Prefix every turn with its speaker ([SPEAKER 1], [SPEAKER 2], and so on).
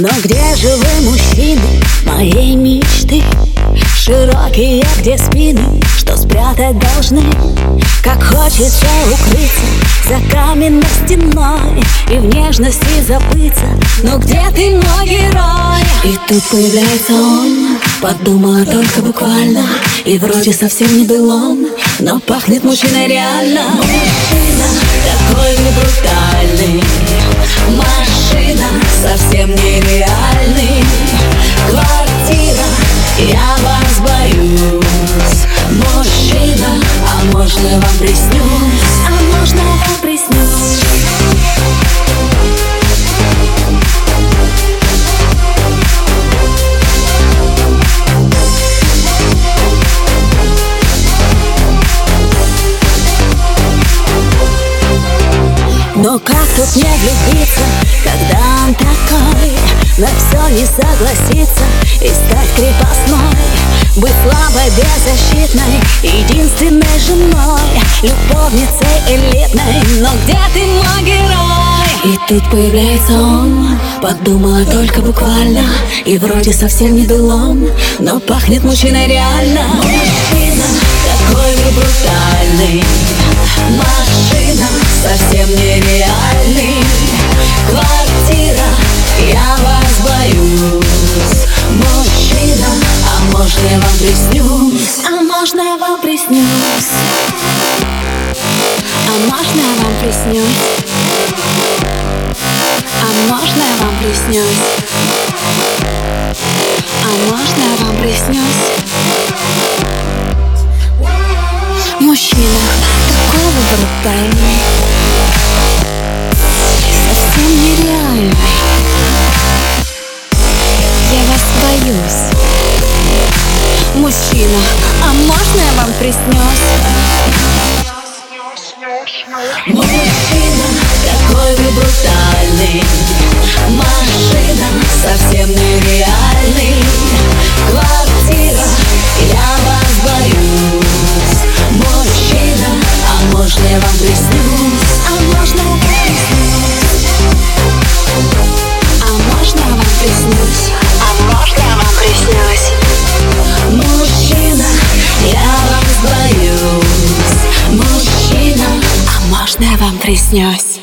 [SPEAKER 1] Но где же вы, мужчины, моей мечты? Широкие, где спины, что спрятать должны Как хочется укрыться за каменной стеной И в нежности забыться, но где ты, мой герой? И тут появляется он, подумала только буквально И вроде совсем не был он, но пахнет мужчиной реально Но как тут не влюбиться, когда он такой? На все не согласиться и стать крепостной Быть слабой, беззащитной, единственной женой Любовницей элитной, но где ты мой герой? И тут появляется он, подумала только буквально И вроде совсем не был он, но пахнет мужчиной реально. Мужчина такой не брутальный можно я вам приснюсь? А можно я вам приснюсь? А можно я вам приснюсь? Мужчина, такой вы брутальный Совсем нереальный Я вас боюсь Мужчина, а можно я вам приснюсь? Мужчина, какой вы брутальный можно я вам приснюсь?